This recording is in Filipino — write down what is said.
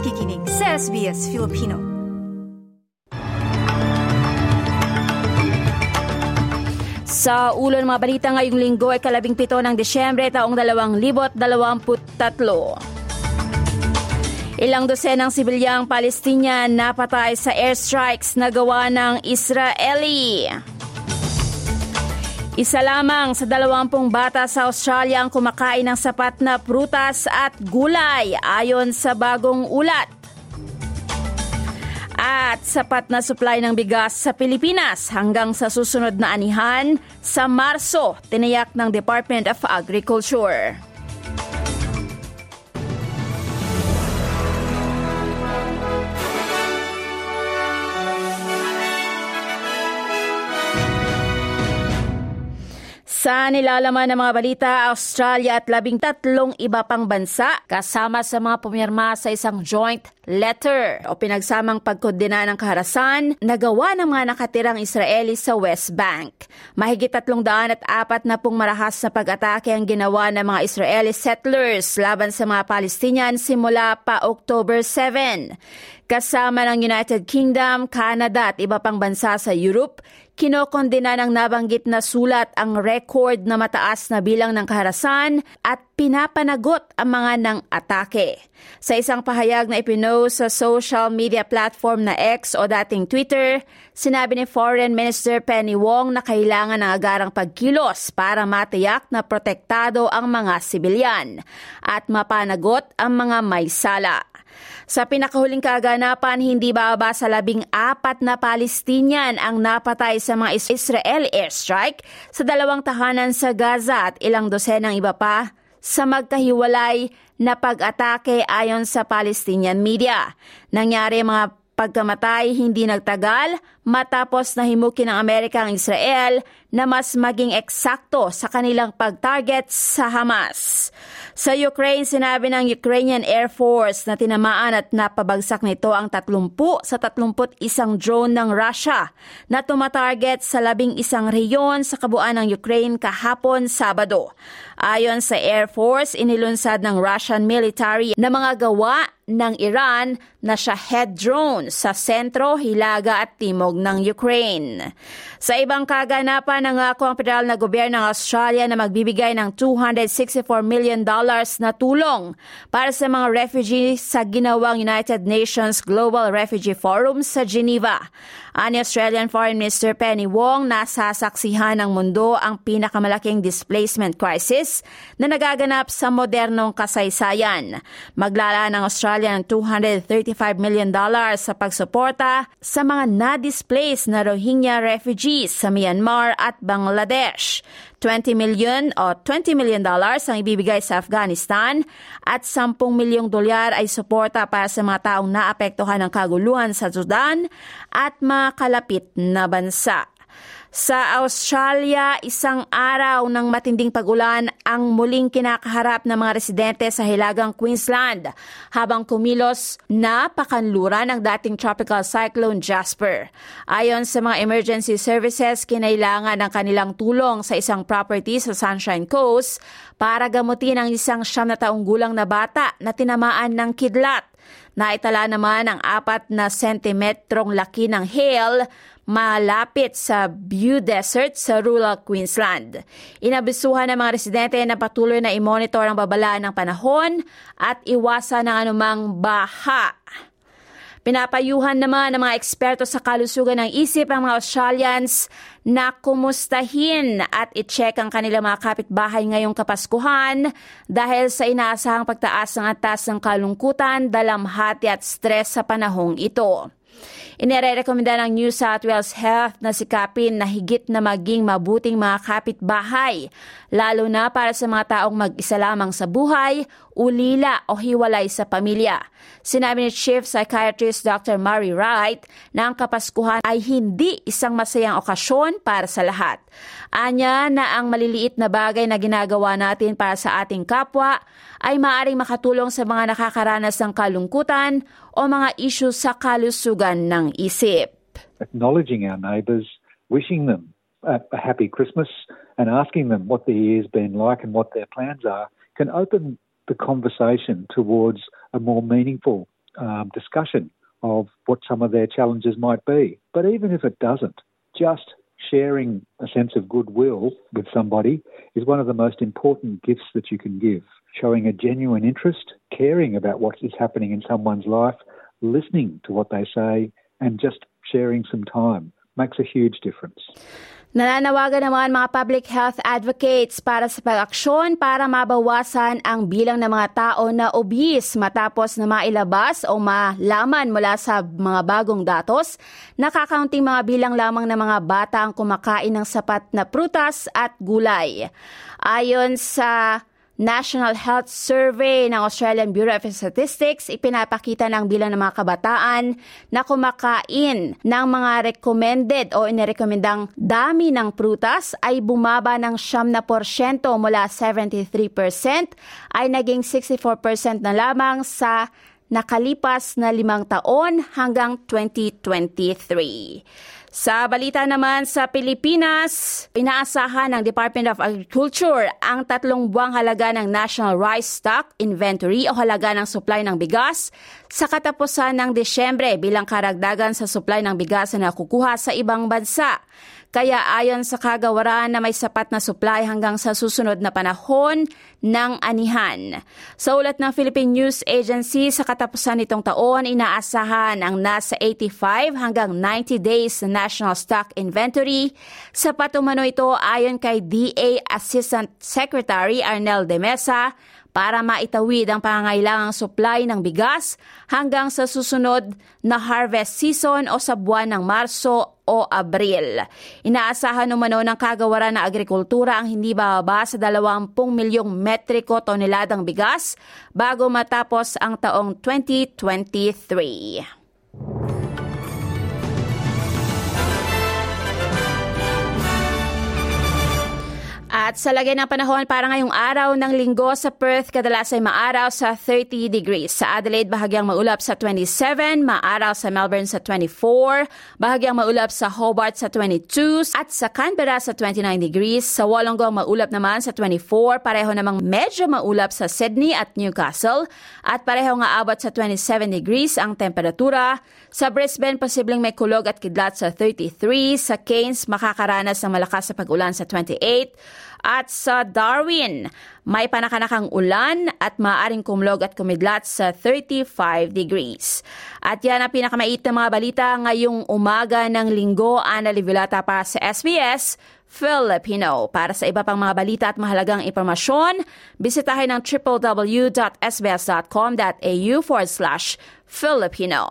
nakikinig sa SBS Filipino. Sa ulo ng mga balita ngayong linggo ay kalabing pito ng Desyembre taong 2023. Ilang dosenang sibilyang Palestinian napatay sa airstrikes na gawa ng Israeli. Isa lamang sa dalawampung bata sa Australia ang kumakain ng sapat na prutas at gulay ayon sa bagong ulat. At sapat na supply ng bigas sa Pilipinas hanggang sa susunod na anihan sa Marso, tiniyak ng Department of Agriculture. Sa nilalaman ng mga balita, Australia at labing tatlong iba pang bansa kasama sa mga pumirma sa isang joint letter o pinagsamang pagkondena ng kaharasan na gawa ng mga nakatirang Israeli sa West Bank. Mahigit tatlong daan at apat na pong marahas na pag-atake ang ginawa ng mga Israeli settlers laban sa mga Palestinian simula pa October 7. Kasama ng United Kingdom, Canada at iba pang bansa sa Europe, kinokondena ng nabanggit na sulat ang record na mataas na bilang ng kaharasan at pinapanagot ang mga nang atake. Sa isang pahayag na ipinost sa social media platform na X o dating Twitter, sinabi ni Foreign Minister Penny Wong na kailangan ng agarang pagkilos para matiyak na protektado ang mga sibilyan at mapanagot ang mga may sala. Sa pinakahuling kaganapan, hindi bababa sa labing apat na Palestinian ang napatay sa mga Israel airstrike sa dalawang tahanan sa Gaza at ilang dosenang iba pa sa magkahiwalay na pag-atake ayon sa Palestinian media. Nangyari mga pagkamatay hindi nagtagal matapos na himukin ng Amerika ang Israel na mas maging eksakto sa kanilang pag-target sa Hamas. Sa Ukraine, sinabi ng Ukrainian Air Force na tinamaan at napabagsak nito ang 30 sa 31 drone ng Russia na tumatarget sa labing isang reyon sa kabuuan ng Ukraine kahapon Sabado. Ayon sa Air Force, inilunsad ng Russian military na mga gawa ng Iran na Shahed drone sa sentro, hilaga at timog ng Ukraine. Sa ibang kaganapan, nangako ang federal na gobyerno ng Australia na magbibigay ng $264 million na tulong para sa mga refugees sa ginawang United Nations Global Refugee Forum sa Geneva. Ani Australian Foreign Minister Penny Wong, nasasaksihan ng mundo ang pinakamalaking displacement crisis na nagaganap sa modernong kasaysayan. Maglala ng Australia ng $235 million sa pagsuporta sa mga na-displaced na Rohingya refugees sa Myanmar at Bangladesh. 20 million o 20 million dollars ang ibibigay sa Afghanistan at 10 milyong dolyar ay suporta para sa mga taong naapektuhan ng kaguluhan sa Sudan at mga kalapit na bansa. Sa Australia, isang araw ng matinding pagulan ang muling kinakaharap ng mga residente sa Hilagang Queensland habang kumilos na pakanluran ng dating tropical cyclone Jasper. Ayon sa mga emergency services, kinailangan ng kanilang tulong sa isang property sa Sunshine Coast para gamutin ang isang siyam na taong gulang na bata na tinamaan ng kidlat. Naitala naman ang apat na sentimetrong laki ng hail malapit sa Bew Desert sa rural Queensland. Inabisuhan ng mga residente na patuloy na i-monitor ang babalaan ng panahon at iwasan ng anumang baha. Pinapayuhan naman ng mga eksperto sa kalusugan ng isip ang mga Australians na kumustahin at i-check ang kanilang mga kapitbahay ngayong Kapaskuhan dahil sa inaasahang pagtaas ng atas ng kalungkutan, dalamhati at stress sa panahong ito. Inirekomenda ng New South Wales Health na sikapin na higit na maging mabuting mga kapitbahay, lalo na para sa mga taong mag-isa lamang sa buhay, ulila o hiwalay sa pamilya. Sinabi ni Chief Psychiatrist Dr. Murray Wright na ang Kapaskuhan ay hindi isang masayang okasyon para sa lahat. Anya na ang maliliit na bagay na ginagawa natin para sa ating kapwa ay maaring makatulong sa mga nakakaranas ng kalungkutan o mga isyu sa kalusugan ng isip. Acknowledging our neighbours, wishing them a, a happy Christmas and asking them what the year's been like and what their plans are can open the conversation towards a more meaningful um, discussion of what some of their challenges might be. But even if it doesn't, just sharing a sense of goodwill with somebody is one of the most important gifts that you can give. Showing a genuine interest, caring about what is happening in someone's life, listening to what they say, and just sharing some time makes a huge difference. Nananawagan naman mga public health advocates para sa pag-aksyon para mabawasan ang bilang ng mga tao na obese matapos na mailabas o malaman mula sa mga bagong datos. Nakakaunting mga bilang lamang ng mga bata ang kumakain ng sapat na prutas at gulay. Ayon sa National Health Survey ng Australian Bureau of Statistics, ipinapakita ng bilang ng mga kabataan na kumakain ng mga recommended o inirekomendang dami ng prutas ay bumaba ng siyam na porsyento mula 73% ay naging 64% na lamang sa nakalipas na limang taon hanggang 2023. Sa balita naman sa Pilipinas, inaasahan ng Department of Agriculture ang tatlong buwang halaga ng National Rice Stock Inventory o halaga ng supply ng bigas sa katapusan ng Desyembre bilang karagdagan sa supply ng bigas na nakukuha sa ibang bansa. Kaya ayon sa kagawaran na may sapat na supply hanggang sa susunod na panahon ng anihan. Sa ulat ng Philippine News Agency, sa katapusan nitong taon, inaasahan ang nasa 85 hanggang 90 days na National Stock Inventory. Sa patumano ito ayon kay DA Assistant Secretary Arnel de Mesa, para maitawid ang pangangailangang supply ng bigas hanggang sa susunod na harvest season o sa buwan ng Marso o Abril. Inaasahan umano ng kagawaran ng agrikultura ang hindi bababa sa 20 milyong metriko toneladang bigas bago matapos ang taong 2023. At sa lagay ng panahon para ngayong araw ng linggo sa Perth, kadalas ay maaraw sa 30 degrees. Sa Adelaide, bahagyang maulap sa 27, maaraw sa Melbourne sa 24, bahagyang maulap sa Hobart sa 22, at sa Canberra sa 29 degrees. Sa Wollongong, maulap naman sa 24, pareho namang medyo maulap sa Sydney at Newcastle, at pareho nga abot sa 27 degrees ang temperatura. Sa Brisbane, posibleng may kulog at kidlat sa 33, sa Cairns, makakaranas ng malakas sa pag-ulan sa 28, at sa Darwin, may panakanakang ulan at maaring kumlog at kumidlat sa 35 degrees. At yan ang pinakamait na mga balita ngayong umaga ng linggo. Ana Livilata para sa SBS Filipino. Para sa iba pang mga balita at mahalagang impormasyon, bisitahin ang www.sbs.com.au forward slash Filipino.